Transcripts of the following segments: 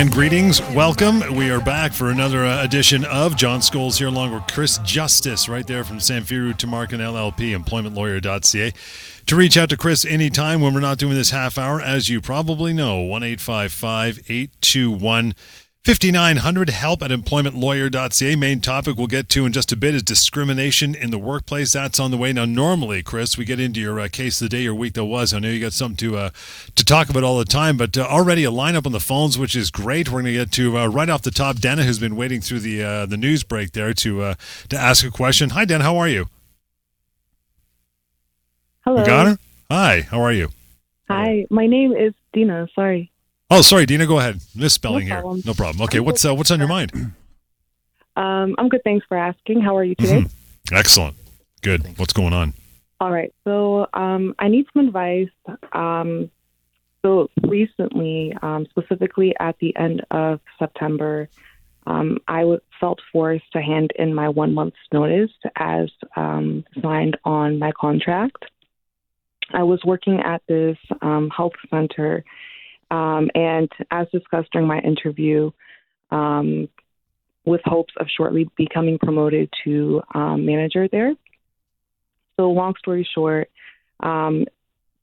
And greetings, welcome. We are back for another uh, edition of John Scholes here, along with Chris Justice, right there from Samfiru Tamarkin LLP, employmentlawyer.ca. To reach out to Chris anytime when we're not doing this half hour, as you probably know, 1 821 5900 help at employmentlawyer.ca. Main topic we'll get to in just a bit is discrimination in the workplace. That's on the way. Now, normally, Chris, we get into your uh, case of the day or week that was. I know you got something to uh, to talk about all the time, but uh, already a lineup on the phones, which is great. We're going to get to uh, right off the top Dana, who's been waiting through the uh, the news break there to uh, to ask a question. Hi, Dana. How are you? Hello. You got her? Hi. How are you? Hi. My name is Dina. Sorry. Oh, sorry, Dina. Go ahead. Misspelling No here. No problem. Okay. What's uh, what's on your mind? Um, I'm good. Thanks for asking. How are you today? Excellent. Good. What's going on? All right. So um, I need some advice. Um, so recently, um, specifically at the end of September, um, I w- felt forced to hand in my one month's notice as um, signed on my contract. I was working at this um, health center, um, and as discussed during my interview, um, with hopes of shortly becoming promoted to um, manager there. So, long story short, um,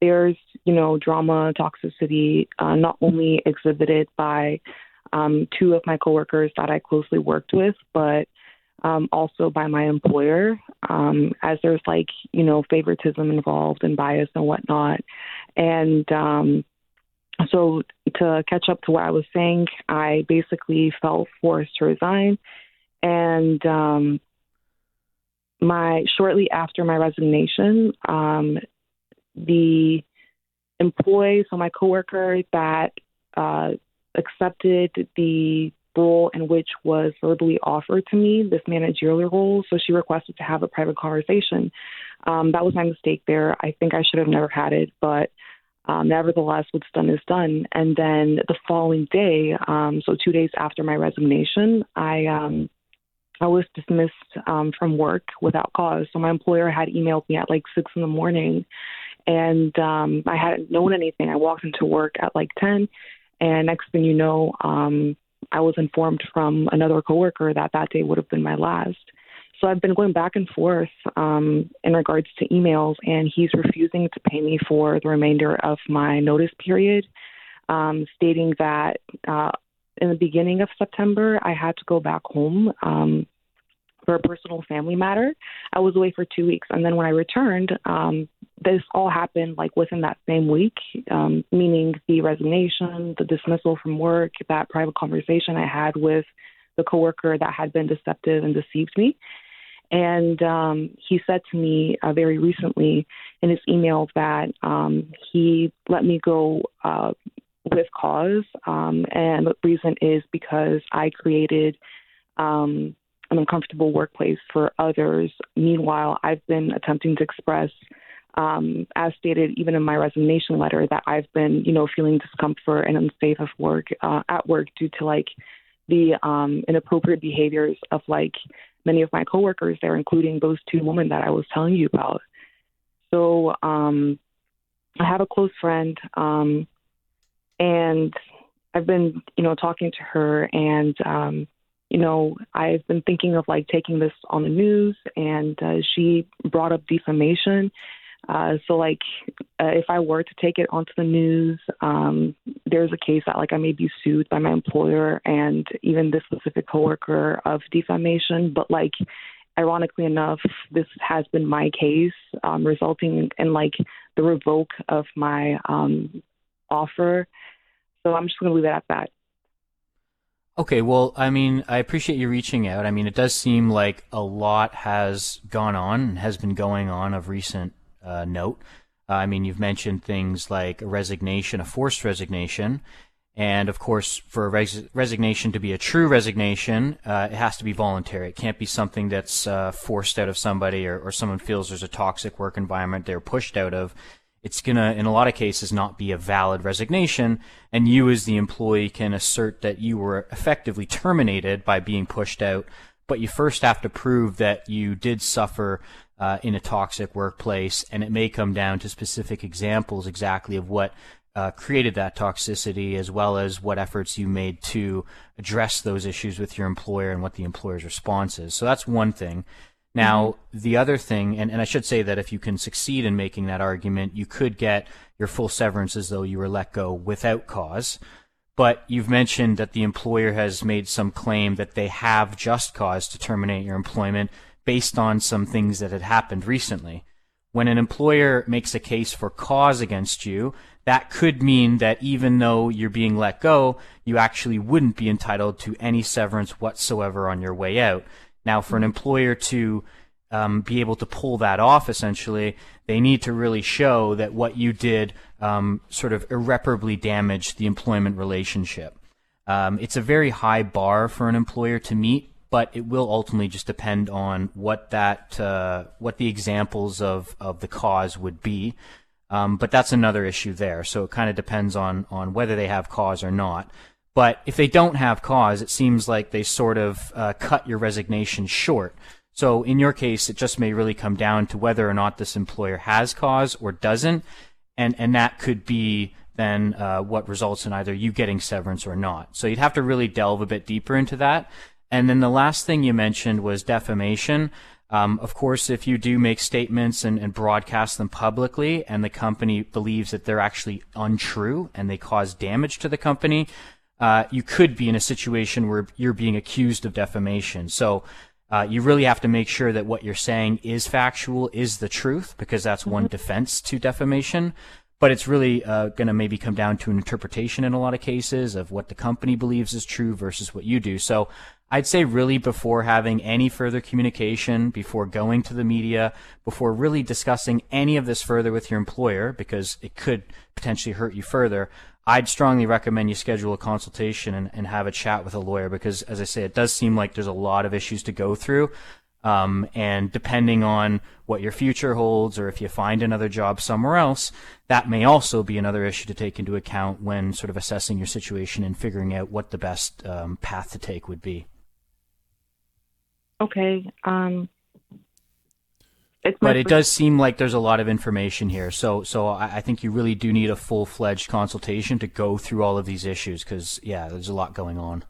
there's you know drama, toxicity, uh, not only exhibited by um, two of my coworkers that I closely worked with, but um, also by my employer, um, as there's like you know favoritism involved and bias and whatnot, and um, so to catch up to what I was saying, I basically felt forced to resign, and um, my shortly after my resignation, um, the employee, so my coworker that uh, accepted the role in which was verbally offered to me, this managerial role, so she requested to have a private conversation. Um, that was my mistake there. I think I should have never had it, but um, nevertheless, what's done is done. And then the following day, um, so two days after my resignation, I um, I was dismissed um, from work without cause. So my employer had emailed me at like six in the morning, and um, I hadn't known anything. I walked into work at like ten, and next thing you know, um, I was informed from another coworker that that day would have been my last. So I've been going back and forth um, in regards to emails, and he's refusing to pay me for the remainder of my notice period, um, stating that uh, in the beginning of September I had to go back home um, for a personal family matter. I was away for two weeks, and then when I returned, um, this all happened like within that same week, um, meaning the resignation, the dismissal from work, that private conversation I had with the coworker that had been deceptive and deceived me. And um, he said to me uh, very recently in his email that um, he let me go uh, with cause. Um, and the reason is because I created um, an uncomfortable workplace for others. Meanwhile, I've been attempting to express, um, as stated even in my resignation letter, that I've been, you know, feeling discomfort and unsafe of work uh, at work due to like the um, inappropriate behaviors of like many of my coworkers there, including those two women that I was telling you about. So um, I have a close friend, um, and I've been, you know, talking to her, and um, you know, I've been thinking of like taking this on the news, and uh, she brought up defamation. Uh, so like, uh, if I were to take it onto the news, um, there's a case that like I may be sued by my employer and even this specific coworker of defamation. But like, ironically enough, this has been my case, um, resulting in like the revoke of my um, offer. So I'm just going to leave it at that. Okay, well, I mean, I appreciate you reaching out. I mean, it does seem like a lot has gone on and has been going on of recent uh, note. Uh, I mean, you've mentioned things like a resignation, a forced resignation, and of course, for a res- resignation to be a true resignation, uh, it has to be voluntary. It can't be something that's uh, forced out of somebody or, or someone feels there's a toxic work environment they're pushed out of. It's gonna, in a lot of cases, not be a valid resignation, and you as the employee can assert that you were effectively terminated by being pushed out, but you first have to prove that you did suffer uh, in a toxic workplace, and it may come down to specific examples exactly of what uh, created that toxicity, as well as what efforts you made to address those issues with your employer and what the employer's response is. So that's one thing. Now, mm-hmm. the other thing, and, and I should say that if you can succeed in making that argument, you could get your full severance as though you were let go without cause. But you've mentioned that the employer has made some claim that they have just cause to terminate your employment based on some things that had happened recently. When an employer makes a case for cause against you, that could mean that even though you're being let go, you actually wouldn't be entitled to any severance whatsoever on your way out. Now, for an employer to um, be able to pull that off, essentially, they need to really show that what you did um, sort of irreparably damaged the employment relationship. Um, it's a very high bar for an employer to meet, but it will ultimately just depend on what that uh, what the examples of, of the cause would be. Um, but that's another issue there. So it kind of depends on on whether they have cause or not. But if they don't have cause, it seems like they sort of uh, cut your resignation short. So in your case, it just may really come down to whether or not this employer has cause or doesn't, and and that could be then uh, what results in either you getting severance or not. So you'd have to really delve a bit deeper into that. And then the last thing you mentioned was defamation. Um, of course, if you do make statements and, and, broadcast them publicly and the company believes that they're actually untrue and they cause damage to the company, uh, you could be in a situation where you're being accused of defamation. So uh, you really have to make sure that what you're saying is factual, is the truth, because that's mm-hmm. one defense to defamation. But it's really uh, going to maybe come down to an interpretation in a lot of cases of what the company believes is true versus what you do. So I'd say really before having any further communication, before going to the media, before really discussing any of this further with your employer, because it could potentially hurt you further, I'd strongly recommend you schedule a consultation and, and have a chat with a lawyer because, as I say, it does seem like there's a lot of issues to go through. Um, and depending on what your future holds or if you find another job somewhere else, that may also be another issue to take into account when sort of assessing your situation and figuring out what the best um, path to take would be. Okay. Um, but it does seem like there's a lot of information here. So, so I, I think you really do need a full fledged consultation to go through all of these issues because, yeah, there's a lot going on.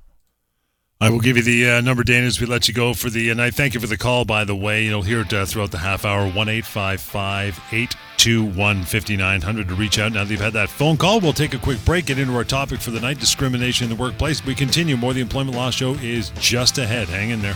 I will give you the uh, number, Dan, as we let you go for the night. Thank you for the call, by the way. You'll hear it uh, throughout the half hour. 1 821 5900 to reach out. Now that you've had that phone call, we'll take a quick break, get into our topic for the night discrimination in the workplace. We continue. More The Employment Law Show is just ahead. Hang in there.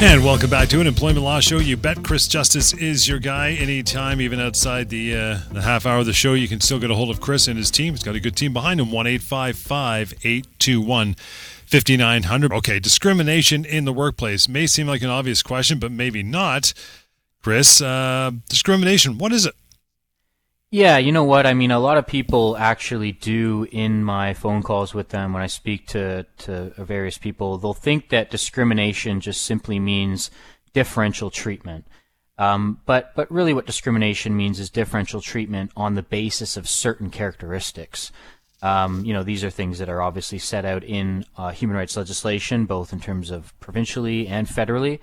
And welcome back to an employment law show. You bet Chris Justice is your guy anytime, even outside the uh, the half hour of the show. You can still get a hold of Chris and his team. He's got a good team behind him. One eight five five eight two one. 5900. Okay, discrimination in the workplace may seem like an obvious question, but maybe not. Chris, uh, discrimination, what is it? Yeah, you know what? I mean, a lot of people actually do in my phone calls with them when I speak to, to various people, they'll think that discrimination just simply means differential treatment. Um, but, but really what discrimination means is differential treatment on the basis of certain characteristics. Um, you know, these are things that are obviously set out in uh, human rights legislation, both in terms of provincially and federally.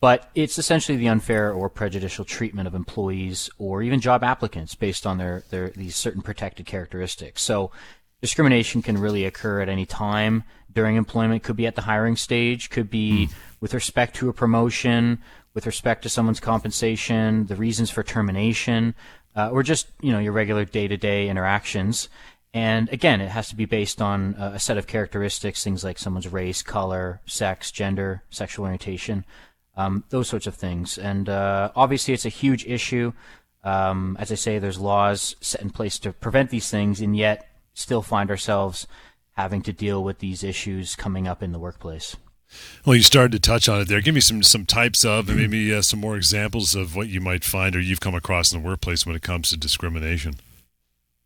But it's essentially the unfair or prejudicial treatment of employees or even job applicants based on their, their these certain protected characteristics. So discrimination can really occur at any time during employment. Could be at the hiring stage. Could be mm. with respect to a promotion, with respect to someone's compensation, the reasons for termination, uh, or just you know your regular day-to-day interactions. And again, it has to be based on a set of characteristics, things like someone's race, color, sex, gender, sexual orientation um, those sorts of things. And uh, obviously, it's a huge issue. Um, as I say, there's laws set in place to prevent these things, and yet still find ourselves having to deal with these issues coming up in the workplace. Well, you started to touch on it there. Give me some some types of, and maybe uh, some more examples of what you might find or you've come across in the workplace when it comes to discrimination.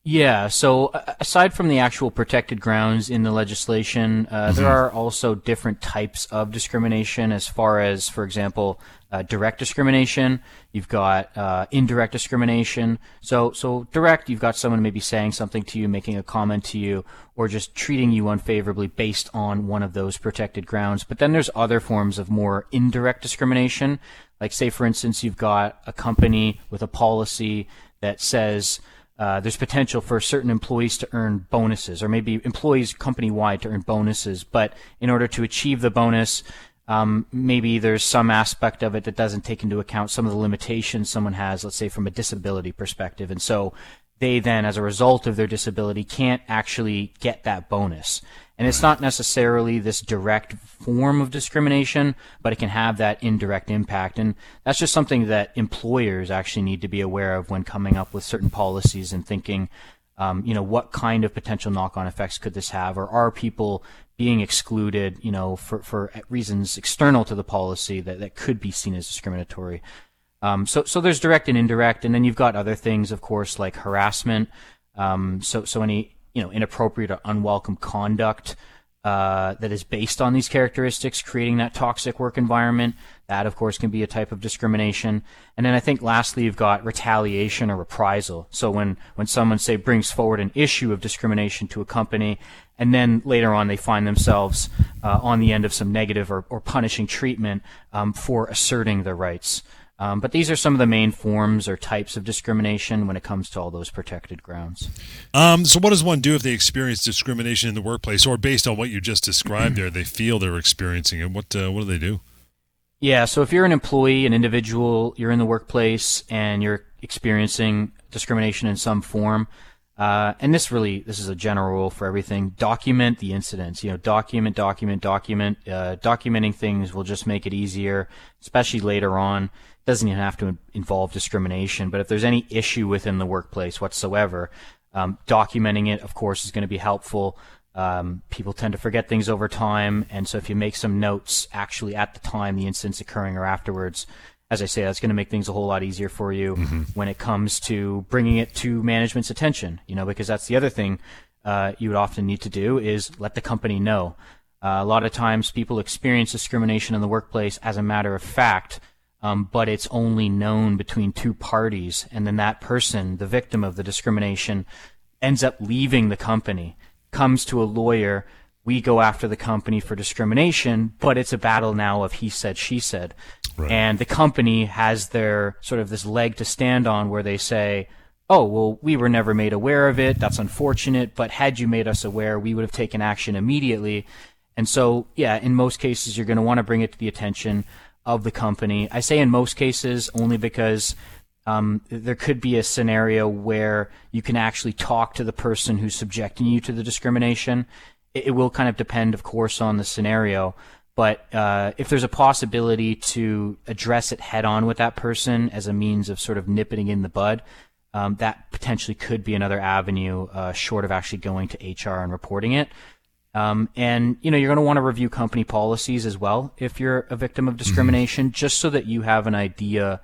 Yeah. So aside from the actual protected grounds in the legislation, uh, mm-hmm. there are also different types of discrimination. As far as, for example, uh, direct discrimination, you've got uh, indirect discrimination. So, so direct, you've got someone maybe saying something to you, making a comment to you, or just treating you unfavorably based on one of those protected grounds. But then there's other forms of more indirect discrimination. Like, say, for instance, you've got a company with a policy that says uh, there's potential for certain employees to earn bonuses, or maybe employees company wide to earn bonuses. But in order to achieve the bonus, um, maybe there's some aspect of it that doesn't take into account some of the limitations someone has, let's say from a disability perspective. And so they then, as a result of their disability, can't actually get that bonus. And it's not necessarily this direct form of discrimination, but it can have that indirect impact. And that's just something that employers actually need to be aware of when coming up with certain policies and thinking, um, you know, what kind of potential knock-on effects could this have? Or are people being excluded, you know, for, for reasons external to the policy that, that could be seen as discriminatory? Um, so, so there's direct and indirect, and then you've got other things, of course, like harassment. Um, so, so any you know inappropriate or unwelcome conduct uh, that is based on these characteristics, creating that toxic work environment. That, of course, can be a type of discrimination. And then I think lastly, you've got retaliation or reprisal. So when, when someone, say, brings forward an issue of discrimination to a company, and then later on they find themselves uh, on the end of some negative or, or punishing treatment um, for asserting their rights. Um, but these are some of the main forms or types of discrimination when it comes to all those protected grounds. Um, so, what does one do if they experience discrimination in the workplace, or based on what you just described there, they feel they're experiencing it? What uh, what do they do? Yeah, so if you're an employee, an individual, you're in the workplace, and you're experiencing discrimination in some form, uh, and this really this is a general rule for everything. Document the incidents. You know, document, document, document. Uh, documenting things will just make it easier, especially later on doesn't even have to involve discrimination, but if there's any issue within the workplace whatsoever, um, documenting it, of course, is going to be helpful. Um, people tend to forget things over time, and so if you make some notes actually at the time the incident's occurring or afterwards, as I say, that's going to make things a whole lot easier for you mm-hmm. when it comes to bringing it to management's attention. You know, because that's the other thing uh, you would often need to do is let the company know. Uh, a lot of times, people experience discrimination in the workplace as a matter of fact um, but it's only known between two parties, and then that person, the victim of the discrimination, ends up leaving the company, comes to a lawyer. We go after the company for discrimination, but it's a battle now of he said, she said. Right. And the company has their sort of this leg to stand on where they say, oh, well, we were never made aware of it. That's unfortunate. But had you made us aware, we would have taken action immediately. And so, yeah, in most cases, you're going to want to bring it to the attention of the company. I say in most cases only because um, there could be a scenario where you can actually talk to the person who's subjecting you to the discrimination. It, it will kind of depend, of course, on the scenario. But uh, if there's a possibility to address it head on with that person as a means of sort of nipping in the bud, um, that potentially could be another avenue, uh, short of actually going to HR and reporting it. Um, and you know you're going to want to review company policies as well if you're a victim of discrimination, mm-hmm. just so that you have an idea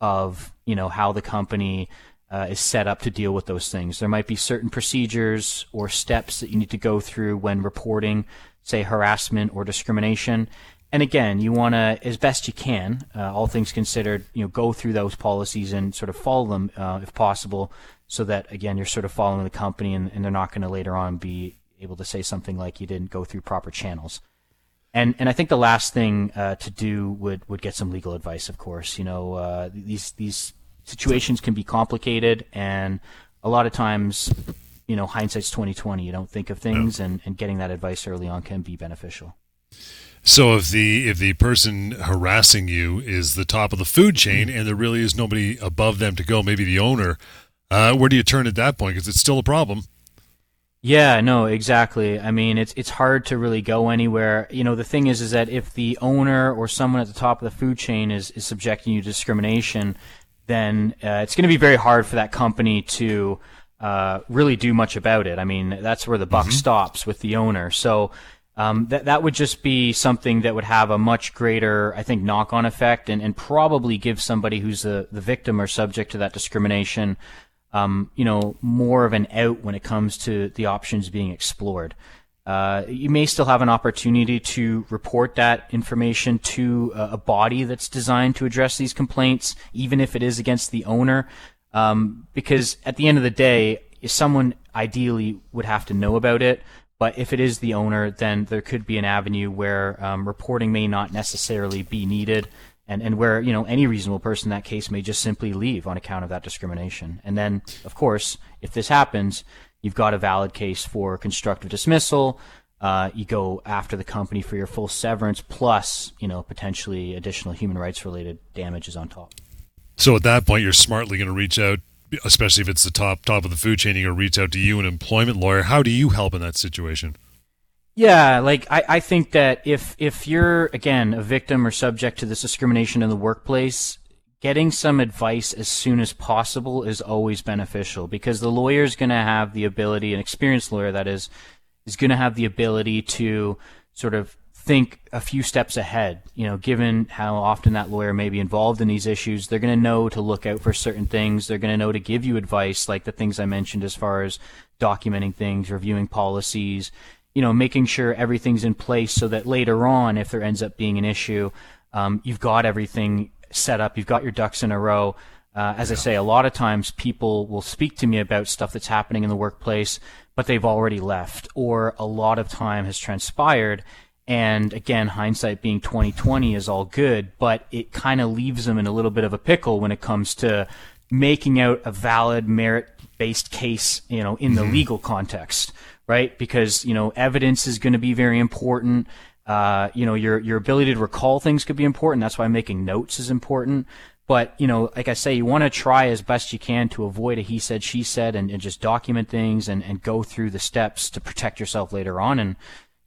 of you know how the company uh, is set up to deal with those things. There might be certain procedures or steps that you need to go through when reporting, say, harassment or discrimination. And again, you want to, as best you can, uh, all things considered, you know, go through those policies and sort of follow them uh, if possible, so that again you're sort of following the company and, and they're not going to later on be able to say something like you didn't go through proper channels. And and I think the last thing uh, to do would would get some legal advice. Of course, you know uh, these these situations can be complicated, and a lot of times, you know, hindsight's twenty twenty. You don't think of things, and and getting that advice early on can be beneficial. So if the if the person harassing you is the top of the food chain and there really is nobody above them to go, maybe the owner, uh, where do you turn at that point? Because it's still a problem. Yeah, no, exactly. I mean, it's it's hard to really go anywhere. You know, the thing is, is that if the owner or someone at the top of the food chain is, is subjecting you to discrimination, then uh, it's going to be very hard for that company to uh, really do much about it. I mean, that's where the buck mm-hmm. stops with the owner. So um, that that would just be something that would have a much greater, I think, knock-on effect, and, and probably give somebody who's the the victim or subject to that discrimination um, you know, more of an out when it comes to the options being explored. Uh, you may still have an opportunity to report that information to a, body that's designed to address these complaints, even if it is against the owner. Um, because at the end of the day, someone ideally would have to know about it. But if it is the owner, then there could be an avenue where um, reporting may not necessarily be needed and, and where you know any reasonable person in that case may just simply leave on account of that discrimination. And then, of course, if this happens, you've got a valid case for constructive dismissal. Uh, you go after the company for your full severance, plus you know potentially additional human rights related damages on top. So at that point, you're smartly going to reach out, especially if it's the top top of the food chain. You're going to reach out to you, an employment lawyer. How do you help in that situation? Yeah, like I, I think that if if you're again a victim or subject to this discrimination in the workplace, getting some advice as soon as possible is always beneficial because the lawyer is going to have the ability, an experienced lawyer that is, is going to have the ability to sort of think a few steps ahead. You know, given how often that lawyer may be involved in these issues, they're going to know to look out for certain things. They're going to know to give you advice, like the things I mentioned as far as documenting things, reviewing policies, you know, making sure everything's in place so that later on, if there ends up being an issue, um, you've got everything set up, you've got your ducks in a row. Uh, as yeah. I say, a lot of times people will speak to me about stuff that's happening in the workplace, but they've already left, or a lot of time has transpired. And again, hindsight being 2020 is all good, but it kind of leaves them in a little bit of a pickle when it comes to making out a valid merit-based case, you know, in the mm-hmm. legal context right? Because you know evidence is going to be very important. Uh, you know your your ability to recall things could be important. That's why making notes is important. But you know, like I say, you want to try as best you can to avoid a he said she said and, and just document things and, and go through the steps to protect yourself later on. And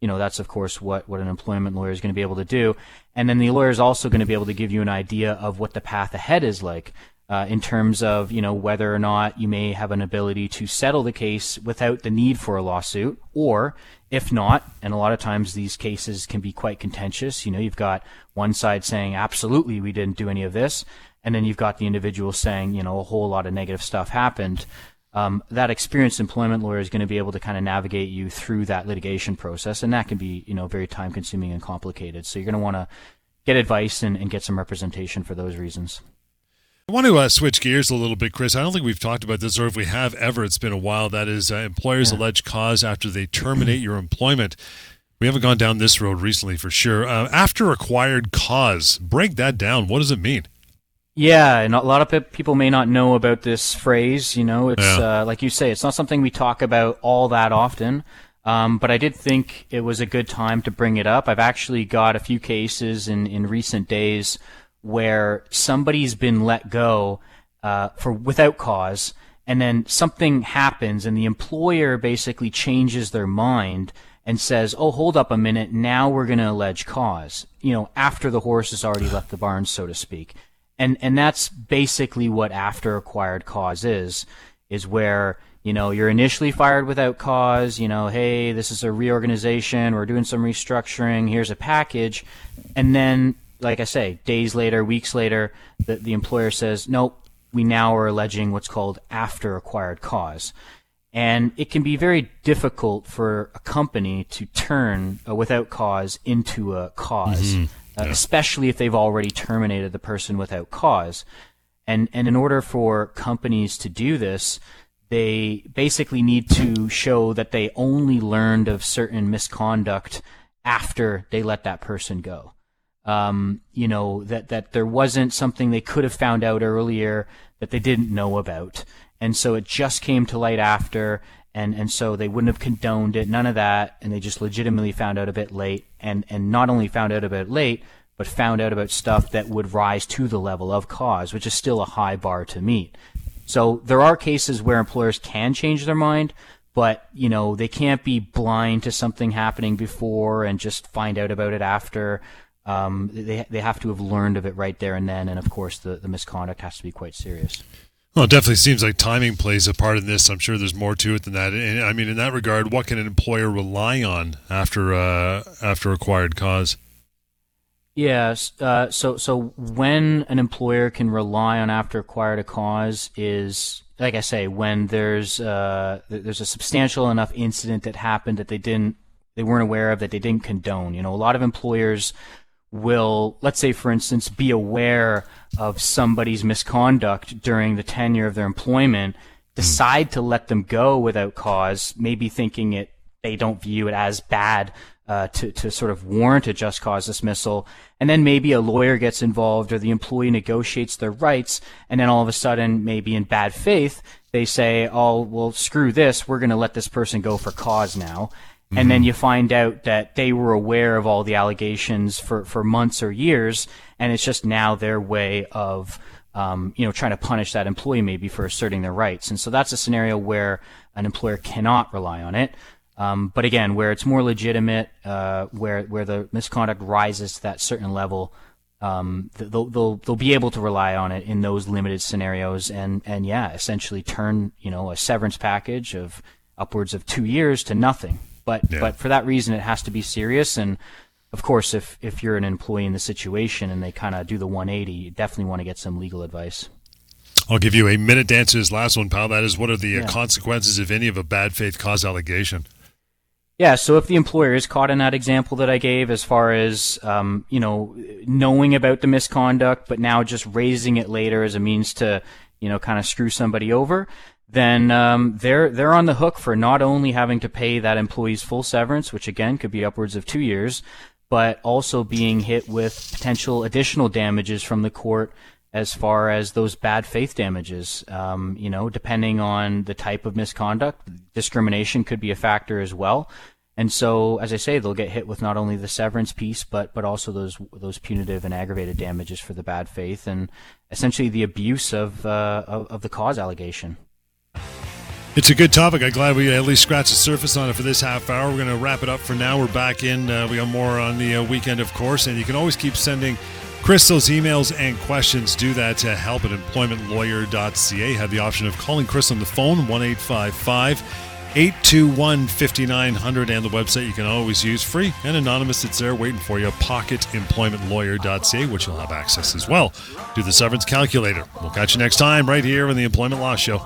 you know that's of course what what an employment lawyer is going to be able to do. And then the lawyer is also going to be able to give you an idea of what the path ahead is like uh, in terms of you know whether or not you may have an ability to settle the case without the need for a lawsuit, or if not, and a lot of times these cases can be quite contentious. You know, you've got one side saying absolutely we didn't do any of this, and then you've got the individual saying you know a whole lot of negative stuff happened. Um, that experienced employment lawyer is going to be able to kind of navigate you through that litigation process, and that can be you know very time consuming and complicated. So you're going to want to get advice and, and get some representation for those reasons. I want to uh, switch gears a little bit, Chris. I don't think we've talked about this, or if we have ever, it's been a while. That is, uh, employers yeah. allege cause after they terminate your employment. We haven't gone down this road recently for sure. Uh, after acquired cause, break that down. What does it mean? Yeah, and a lot of people may not know about this phrase. You know, it's yeah. uh, like you say, it's not something we talk about all that often. Um, but I did think it was a good time to bring it up. I've actually got a few cases in, in recent days where somebody's been let go uh, for without cause, and then something happens, and the employer basically changes their mind and says, "Oh, hold up a minute. Now we're going to allege cause." You know, after the horse has already left the barn, so to speak, and and that's basically what after acquired cause is, is where you know you're initially fired without cause. You know, hey, this is a reorganization. We're doing some restructuring. Here's a package, and then like I say, days later, weeks later, the, the employer says, nope, we now are alleging what's called after acquired cause. And it can be very difficult for a company to turn a without cause into a because mm-hmm. Uh, yeah. especially if they've already terminated the person without cause. And, and in order for companies to do this, they basically need to show that they only learned of certain misconduct after they let that person go. Um, you know, that, that there wasn't something they could have found out earlier that they didn't know about. And so it just came to light after, and, and so they wouldn't have condoned it, none of that, and they just legitimately found out a bit late, and, and not only found out a bit late, but found out about stuff that would rise to the level of cause, which is still a high bar to meet. So there are cases where employers can change their mind, but you know they can't be blind to something happening before and just find out about it after. Um, they they have to have learned of it right there and then, and of course the the misconduct has to be quite serious. Well, it definitely seems like timing plays a part in this. I'm sure there's more to it than that. And I mean, in that regard, what can an employer rely on after uh, after acquired cause? Yes. Uh, so so when an employer can rely on after acquired a cause is like I say when there's uh, there's a substantial enough incident that happened that they didn't they weren't aware of that they didn't condone. You know, a lot of employers will let's say for instance be aware of somebody's misconduct during the tenure of their employment decide to let them go without cause maybe thinking it they don't view it as bad uh, to, to sort of warrant a just cause dismissal. And then maybe a lawyer gets involved or the employee negotiates their rights. And then all of a sudden, maybe in bad faith, they say, oh, well, screw this. We're going to let this person go for cause now. Mm-hmm. And then you find out that they were aware of all the allegations for, for months or years. And it's just now their way of, um, you know, trying to punish that employee maybe for asserting their rights. And so that's a scenario where an employer cannot rely on it. Um, but again, where it's more legitimate, uh, where where the misconduct rises to that certain level, um, they'll, they'll they'll be able to rely on it in those limited scenarios, and and yeah, essentially turn you know a severance package of upwards of two years to nothing. But yeah. but for that reason, it has to be serious, and of course, if if you're an employee in the situation and they kind of do the 180, you definitely want to get some legal advice. I'll give you a minute to answer this last one, pal. That is, what are the uh, yeah. consequences, if any, of a bad faith cause allegation? Yeah, so if the employer is caught in that example that I gave, as far as um, you know, knowing about the misconduct, but now just raising it later as a means to, you know, kind of screw somebody over, then um, they're they're on the hook for not only having to pay that employee's full severance, which again could be upwards of two years, but also being hit with potential additional damages from the court as far as those bad faith damages. Um, you know, depending on the type of misconduct, discrimination could be a factor as well. And so, as I say, they'll get hit with not only the severance piece, but but also those those punitive and aggravated damages for the bad faith and essentially the abuse of uh, of, of the cause allegation. It's a good topic. I'm glad we at least scratched the surface on it for this half hour. We're going to wrap it up for now. We're back in. Uh, we got more on the uh, weekend, of course, and you can always keep sending Chris those emails and questions. Do that to help at employmentlawyer.ca. Have the option of calling Chris on the phone, 1 821 5900 and the website you can always use free and anonymous. It's there waiting for you. Pocketemploymentlawyer.ca, which you'll have access as well to the severance calculator. We'll catch you next time right here on the Employment Law Show.